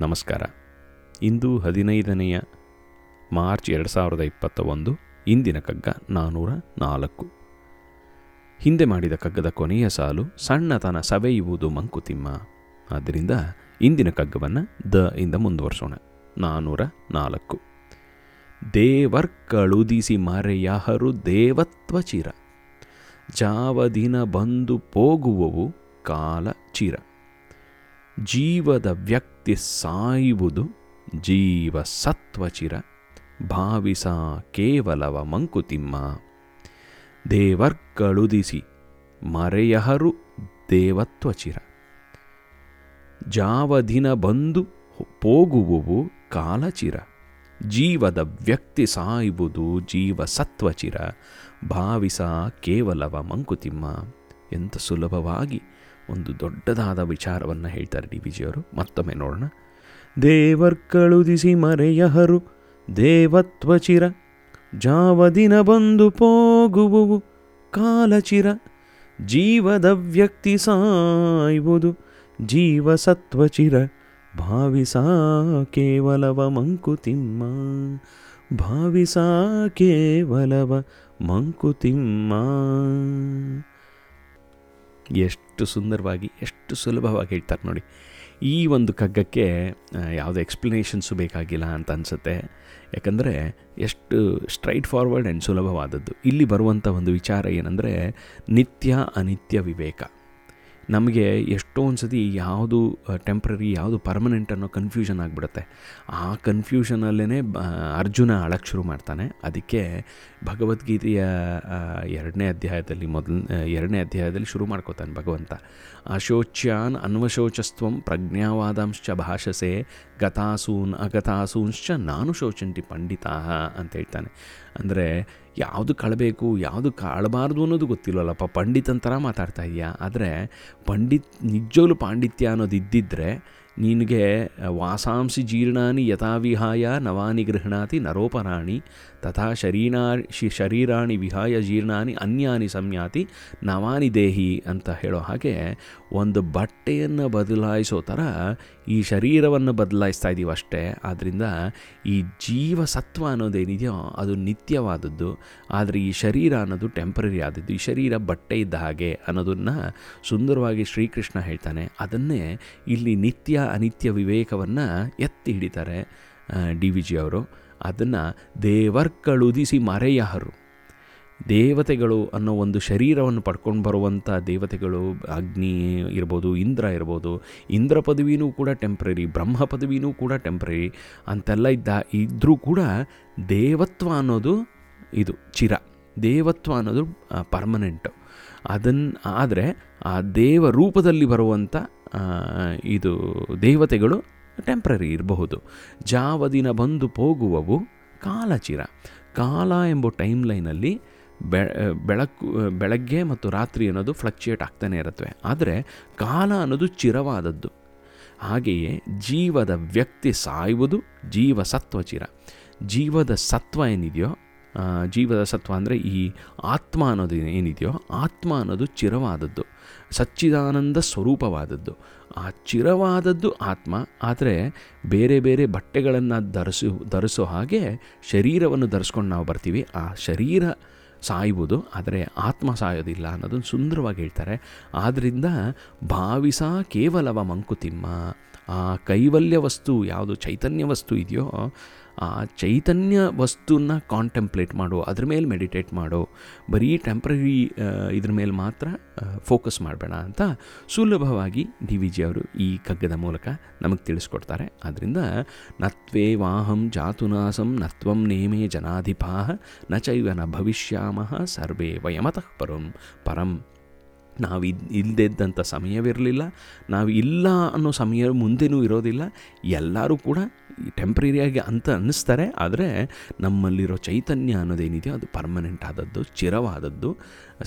ನಮಸ್ಕಾರ. ಇಂದು ಹದಿನೈದನೆಯ ಮಾರ್ಚ್ ಎರಡು ಸಾವಿರದ ಇಪ್ಪತ್ತ ಒಂದು ಇಂದಿನ ಕಗ್ಗ ನಾನ್ನೂರ ನಾಲ್ಕು. ಹಿಂದೆ ಮಾಡಿದ ಕಗ್ಗದ ಕೊನೆಯ ಸಾಲು ಸಣ್ಣತನ ಸವೆಯುವುದು ಮಂಕುತಿಮ್ಮ. ಆದ್ದರಿಂದ ಇಂದಿನ ಕಗ್ಗವನ್ನು ದ ಇಂದ ಮುಂದುವರಿಸೋಣ. ನಾನ್ನೂರ ನಾಲ್ಕು. ದೇವರ್ಕಳುದಿಸಿ ಮರೆಯಹರು ದೇವತ್ವ ಚಿರ. ಜಾವದಿನ ಬಂದು ಪೋಗುವವು ಕಾಲ ಚಿರ. ಜೀವದ ವ್ಯಕ್ತಿ ಸಾಯುವುದು, ಜೀವ ಸತ್ವಚಿರ ಭಾವಿಸ ಕೇವಲವ ಮಂಕುತಿಮ್ಮ. ದೇವರ್ಕಳುದಿಸಿ, ಮರೆಯಹರು ದೇವತ್ವಚಿರ ಜಾವದಿನ ಬಂದು ಹೋಗುವುವು ಕಾಲಚಿರ ಜೀವದ ವ್ಯಕ್ತಿ ಸಾಯುವುದು, ಜೀವ ಸತ್ವಚಿರ ಭಾವಿಸ ಕೇವಲವ ಮಂಕುತಿಮ್ಮ. ಎಂತ ಸುಲಭವಾಗಿ ಒಂದು ದೊಡ್ಡದಾದ ವಿಚಾರವನ್ನು ಹೇಳ್ತಾರೆ ಡಿ ವಿಜಿಯವರು ಮತ್ತೊಮ್ಮೆ ನೋಡೋಣ. ದೇವರ್ ಕಳುದಿಸಿ ಮರೆಯಹರು, ದೇವತ್ವಚಿರ, ಜಾವದಿನ ಬಂದು ಪೋಗುವು ಕಾಲಚಿರ, ಜೀವದ ವ್ಯಕ್ತಿ ಸಾಯುವುದು ಜೀವ ಸತ್ವಚಿರ ಭಾವಿಸ ಕೇವಲವ ಮಂಕುತಿಮ್ಮ, ಭಾವಿಸ ಕೇವಲವ ಮಂಕುತಿಮ್ಮ. ಎಷ್ಟು ಸುಂದರವಾಗಿ, ಎಷ್ಟು ಸುಲಭವಾಗಿ ಹೇಳ್ತಾರೆ ನೋಡಿ. ಈ ಒಂದು ಕಗ್ಗಕ್ಕೆ ಯಾವುದೇ ಎಕ್ಸ್ಪ್ಲನೇಷನ್ಸು ಬೇಕಾಗಿಲ್ಲ ಅಂತ ಅನಿಸುತ್ತೆ. ಯಾಕಂದರೆ ಎಷ್ಟು ಸ್ಟ್ರೈಟ್ ಫಾರ್ವರ್ಡ್ ಆ್ಯಂಡ್ ಸುಲಭವಾದದ್ದು. ಇಲ್ಲಿ ಬರುವಂಥ ಒಂದು ವಿಚಾರ ಏನಂದರೆ, ನಿತ್ಯ ಅನಿತ್ಯ ವಿವೇಕ. ನಮಗೆ ಎಷ್ಟೊಂದು ಸತಿ ಯಾವುದು ಟೆಂಪ್ರರಿ ಯಾವುದು ಪರ್ಮನೆಂಟ್ ಅನ್ನೋ ಕನ್ಫ್ಯೂಷನ್ ಆಗಿಬಿಡುತ್ತೆ. ಆ ಕನ್ಫ್ಯೂಷನಲ್ಲೇ ಅರ್ಜುನ ಅಳಕ್ಕೆ ಶುರು ಮಾಡ್ತಾನೆ. ಅದಕ್ಕೆ ಭಗವದ್ಗೀತೆಯ ಎರಡನೇ ಅಧ್ಯಾಯದಲ್ಲಿ ಮೊದಲ ಎರಡನೇ ಅಧ್ಯಾಯದಲ್ಲಿ ಶುರು ಮಾಡ್ಕೋತಾನೆ ಭಗವಂತ. ಅಶೋಚ್ಯಾನ್ ಅನ್ವಶೋಚಸ್ತ್ವಂ ಪ್ರಜ್ಞಾವಾದಾಂಶ್ಚ ಭಾಷಸೆ ಗತಾಸೂನ್ ಅಗತಾಸೂಂಶ್ಚ ನಾನು ಶೋಚಂಟಿ ಪಂಡಿತಾ ಅಂತ ಹೇಳ್ತಾನೆ. ಅಂದರೆ ಯಾವುದು ಕಳಬೇಕು, ಯಾವುದು ಕಾಳಬಾರ್ದು ಅನ್ನೋದು ಗೊತ್ತಿಲ್ವಲ್ಲಪ್ಪ ಥರ ಮಾತಾಡ್ತಾ ಇದೆಯಾ? ಆದರೆ ಪಂಡಿತ್ ನಿಜವಾಗ್ಲೂ ಪಾಂಡಿತ್ಯ ಅನ್ನೋದು ಇದ್ದಿದ್ದರೆ ನಿನಗೆ ವಾಸಾಂಸಿ ಜೀರ್ಣಾನಿ ಯಥಾವಿಹಾಯ ನವಾನಿ ಗೃಹಣಾತಿ ನರೋಪರಾಣಿ, ತಥಾ ಶರೀನಾ ಶರೀರಾಣಿ ವಿಹಾಯ ಜೀರ್ಣಾನಿ ಅನ್ಯಾನಿ ಸಂಯಾತಿ ನವಾನಿ ದೇಹಿ ಅಂತ ಹೇಳೋ ಹಾಗೆ ಒಂದು ಬಟ್ಟೆಯನ್ನು ಬದಲಾಯಿಸೋ ಥರ ಈ ಶರೀರವನ್ನು ಬದಲಾಯಿಸ್ತಾ ಇದ್ದೀವಿ ಅಷ್ಟೇ. ಆದ್ದರಿಂದ ಈ ಜೀವ ಸತ್ವ ಅನ್ನೋದೇನಿದೆಯೋ ಅದು ನಿತ್ಯವಾದದ್ದು. ಆದರೆ ಈ ಶರೀರ ಅನ್ನೋದು ಟೆಂಪ್ರರಿ ಆದದ್ದು. ಈ ಶರೀರ ಬಟ್ಟೆ ಇದ್ದ ಹಾಗೆ ಅನ್ನೋದನ್ನು ಸುಂದರವಾಗಿ ಶ್ರೀಕೃಷ್ಣ ಹೇಳ್ತಾನೆ. ಅದನ್ನೇ ಇಲ್ಲಿ ನಿತ್ಯ ಅನಿತ್ಯ ವಿವೇಕವನ್ನು ಎತ್ತಿ ಹಿಡಿತಾರೆ ಡಿ ವಿ ಜಿ ಅವರು. ಅದನ್ನು ದೇವರ್ಕಳುದಿಸಿ ಮರೆಯಹರು. ದೇವತೆಗಳು ಅನ್ನೋ ಒಂದು ಶರೀರವನ್ನು ಪಡ್ಕೊಂಡು ಬರುವಂಥ ದೇವತೆಗಳು, ಅಗ್ನಿ ಇರ್ಬೋದು, ಇಂದ್ರ ಇರ್ಬೋದು, ಇಂದ್ರ ಪದವಿನೂ ಕೂಡ ಟೆಂಪ್ರರಿ ಬ್ರಹ್ಮ ಪದವಿನೂ ಕೂಡ ಟೆಂಪ್ರರಿ ಅಂತೆಲ್ಲ ಇದ್ದ ಇದ್ದರೂ ಕೂಡ ದೇವತ್ವ ಅನ್ನೋದು ಇದು ಚಿರ. ದೇವತ್ವ ಅನ್ನೋದು ಪರ್ಮನೆಂಟು ಅದನ್ನು ಆದರೆ ಆ ದೇವ ರೂಪದಲ್ಲಿ ಬರುವಂಥ ಇದು ದೇವತೆಗಳು ಟೆಂಪ್ರರಿ ಇರಬಹುದು. ಜಾವದಿನ ಬಂದು ಹೋಗುವವು ಕಾಲಚಿರ. ಕಾಲ ಎಂಬ ಟೈಮ್ ಲೈನಲ್ಲಿ ಬೆ ಬೆಳಕು ಬೆಳಗ್ಗೆ ಮತ್ತು ರಾತ್ರಿ ಅನ್ನೋದು ಫ್ಲಕ್ಚುಯೇಟ್ ಆಗ್ತಾನೆ ಇರುತ್ತವೆ ಆದರೆ ಕಾಲ ಅನ್ನೋದು ಚಿರವಾದದ್ದು. ಹಾಗೆಯೇ ಜೀವದ ವ್ಯಕ್ತಿ ಸಾಯುವುದು ಜೀವ ಸತ್ವ ಚಿರ ಜೀವದ ಸತ್ವ ಏನಿದೆಯೋ ಜೀವದ ಸತ್ವ ಅಂದರೆ ಈ ಆತ್ಮ ಅನ್ನೋದು ಏನಿದೆಯೋ, ಆತ್ಮ ಅನ್ನೋದು ಚಿರವಾದದ್ದು, ಸಚ್ಚಿದಾನಂದ ಸ್ವರೂಪವಾದದ್ದು. ಆ ಚಿರವಾದದ್ದು ಆತ್ಮ, ಆದರೆ ಬೇರೆ ಬೇರೆ ಬಟ್ಟೆಗಳನ್ನು ಧರಿಸು, ಧರಿಸೋ ಹಾಗೆ ಶರೀರವನ್ನು ಧರಿಸ್ಕೊಂಡು ನಾವು ಬರ್ತೀವಿ. ಆ ಶರೀರ ಸಾಯುವುದು, ಆದರೆ ಆತ್ಮ ಸಾಯೋದಿಲ್ಲ ಅನ್ನೋದನ್ನು ಸುಂದರವಾಗಿ ಹೇಳ್ತಾರೆ. ಆದ್ದರಿಂದ ಭಾವಿಸ ಕೇವಲವ ಮಂಕುತಿಮ್ಮ ಆ ಕೈವಲ್ಯ ವಸ್ತು ಯಾವುದು ಚೈತನ್ಯ ವಸ್ತು ಇದೆಯೋ ಆ ಚೈತನ್ಯ ವಸ್ತುನ ಕಾಂಟೆಂಪ್ಲೇಟ್ ಮಾಡು, ಅದ್ರ ಮೇಲೆ ಮೆಡಿಟೇಟ್ ಮಾಡು, ಬರೀ ಟೆಂಪ್ರರಿ ಇದ್ರ ಮೇಲೆ ಮಾತ್ರ ಫೋಕಸ್ ಮಾಡಬೇಡ ಅಂತ ಸುಲಭವಾಗಿ ಡಿ ವಿ ಜಿ ಅವರು ಈ ಕಗ್ಗದ ಮೂಲಕ ನಮಗೆ ತಿಳಿಸ್ಕೊಡ್ತಾರೆ. ಆದ್ದರಿಂದ ನತ್ವೇ ವಾಹಂ ಜಾತುನಾಸಂ ನತ್ವಂ ನೇಮೇ ಜನಾಧಿಪಾ ನ ಚೈವ ನ ಭವಿಷ್ಯಾಮಃ ಸರ್ವೇ ವಯಮತಃ ಪರಂ ಪರಂ. ನಾವು ಇಲ್ಲದಿದ್ದಂಥ ಸಮಯವಿರಲಿಲ್ಲ, ನಾವು ಇಲ್ಲ ಅನ್ನೋ ಸಮಯ ಮುಂದೆನೂ ಇರೋದಿಲ್ಲ, ಎಲ್ಲರೂ ಕೂಡ ಟೆಂಪ್ರರಿಯಾಗಿ ಅಂತ ಅನ್ನಿಸ್ತಾರೆ, ಆದರೆ ನಮ್ಮಲ್ಲಿರೋ ಚೈತನ್ಯ ಅನ್ನೋದೇನಿದೆಯೋ ಅದು ಪರ್ಮನೆಂಟ್ ಆದದ್ದು ಚಿರವಾದದ್ದು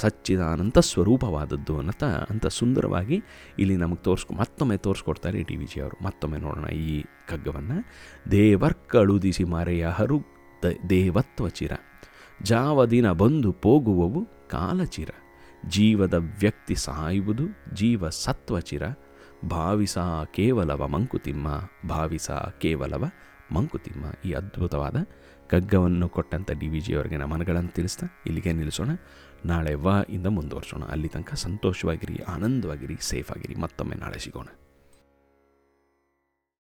ಸಚ್ಚಿದಾನಂತ ಸ್ವರೂಪವಾದದ್ದು ಅನ್ನತ ಅಂತ ಸುಂದರವಾಗಿ ಇಲ್ಲಿ ನಮಗೆ ತೋರಿಸ್ಕೊ, ಮತ್ತೊಮ್ಮೆ ತೋರಿಸ್ಕೊಡ್ತಾರೆ ಟಿ ವಿ ಜಿ ಅವರು. ಮತ್ತೊಮ್ಮೆ ನೋಡೋಣ ಈ ಕಗ್ಗವನ್ನು ದೇವರ್ ಕಳುದಿಸಿ ಮರೆಯ ಹರು ದೇವತ್ವ ಚಿರ. ಜಾವದಿನ ಬಂದು ಪೋಗುವವು ಕಾಲಚಿರ ಜೀವದ ವ್ಯಕ್ತಿ ಸಾಯುವುದು ಜೀವ ಸತ್ವಚಿರ ಭಾವಿಸ ಕೇವಲವ ಮಂಕುತಿಮ್ಮ, ಭಾವಿಸ ಕೇವಲವ ಮಂಕುತಿಮ್ಮ. ಈ ಅದ್ಭುತವಾದ ಕಗ್ಗವನ್ನು ಕೊಟ್ಟಂಥ ಡಿ ವಿ ಜಿಯವರಿಗೆ ನಮನಗಳನ್ನು ತಿಳಿಸ್ತಾ ಇಲ್ಲಿಗೆ ನಿಲ್ಲಿಸೋಣ. ನಾಳೆ ವಾ ಇಂದ ಮುಂದುವರ್ಸೋಣ. ಅಲ್ಲಿ ತನಕ ಸಂತೋಷವಾಗಿರಿ, ಆನಂದವಾಗಿರಿ ಸೇಫ್ ಆಗಿರಿ ಮತ್ತೊಮ್ಮೆ ನಾಳೆ ಸಿಗೋಣ.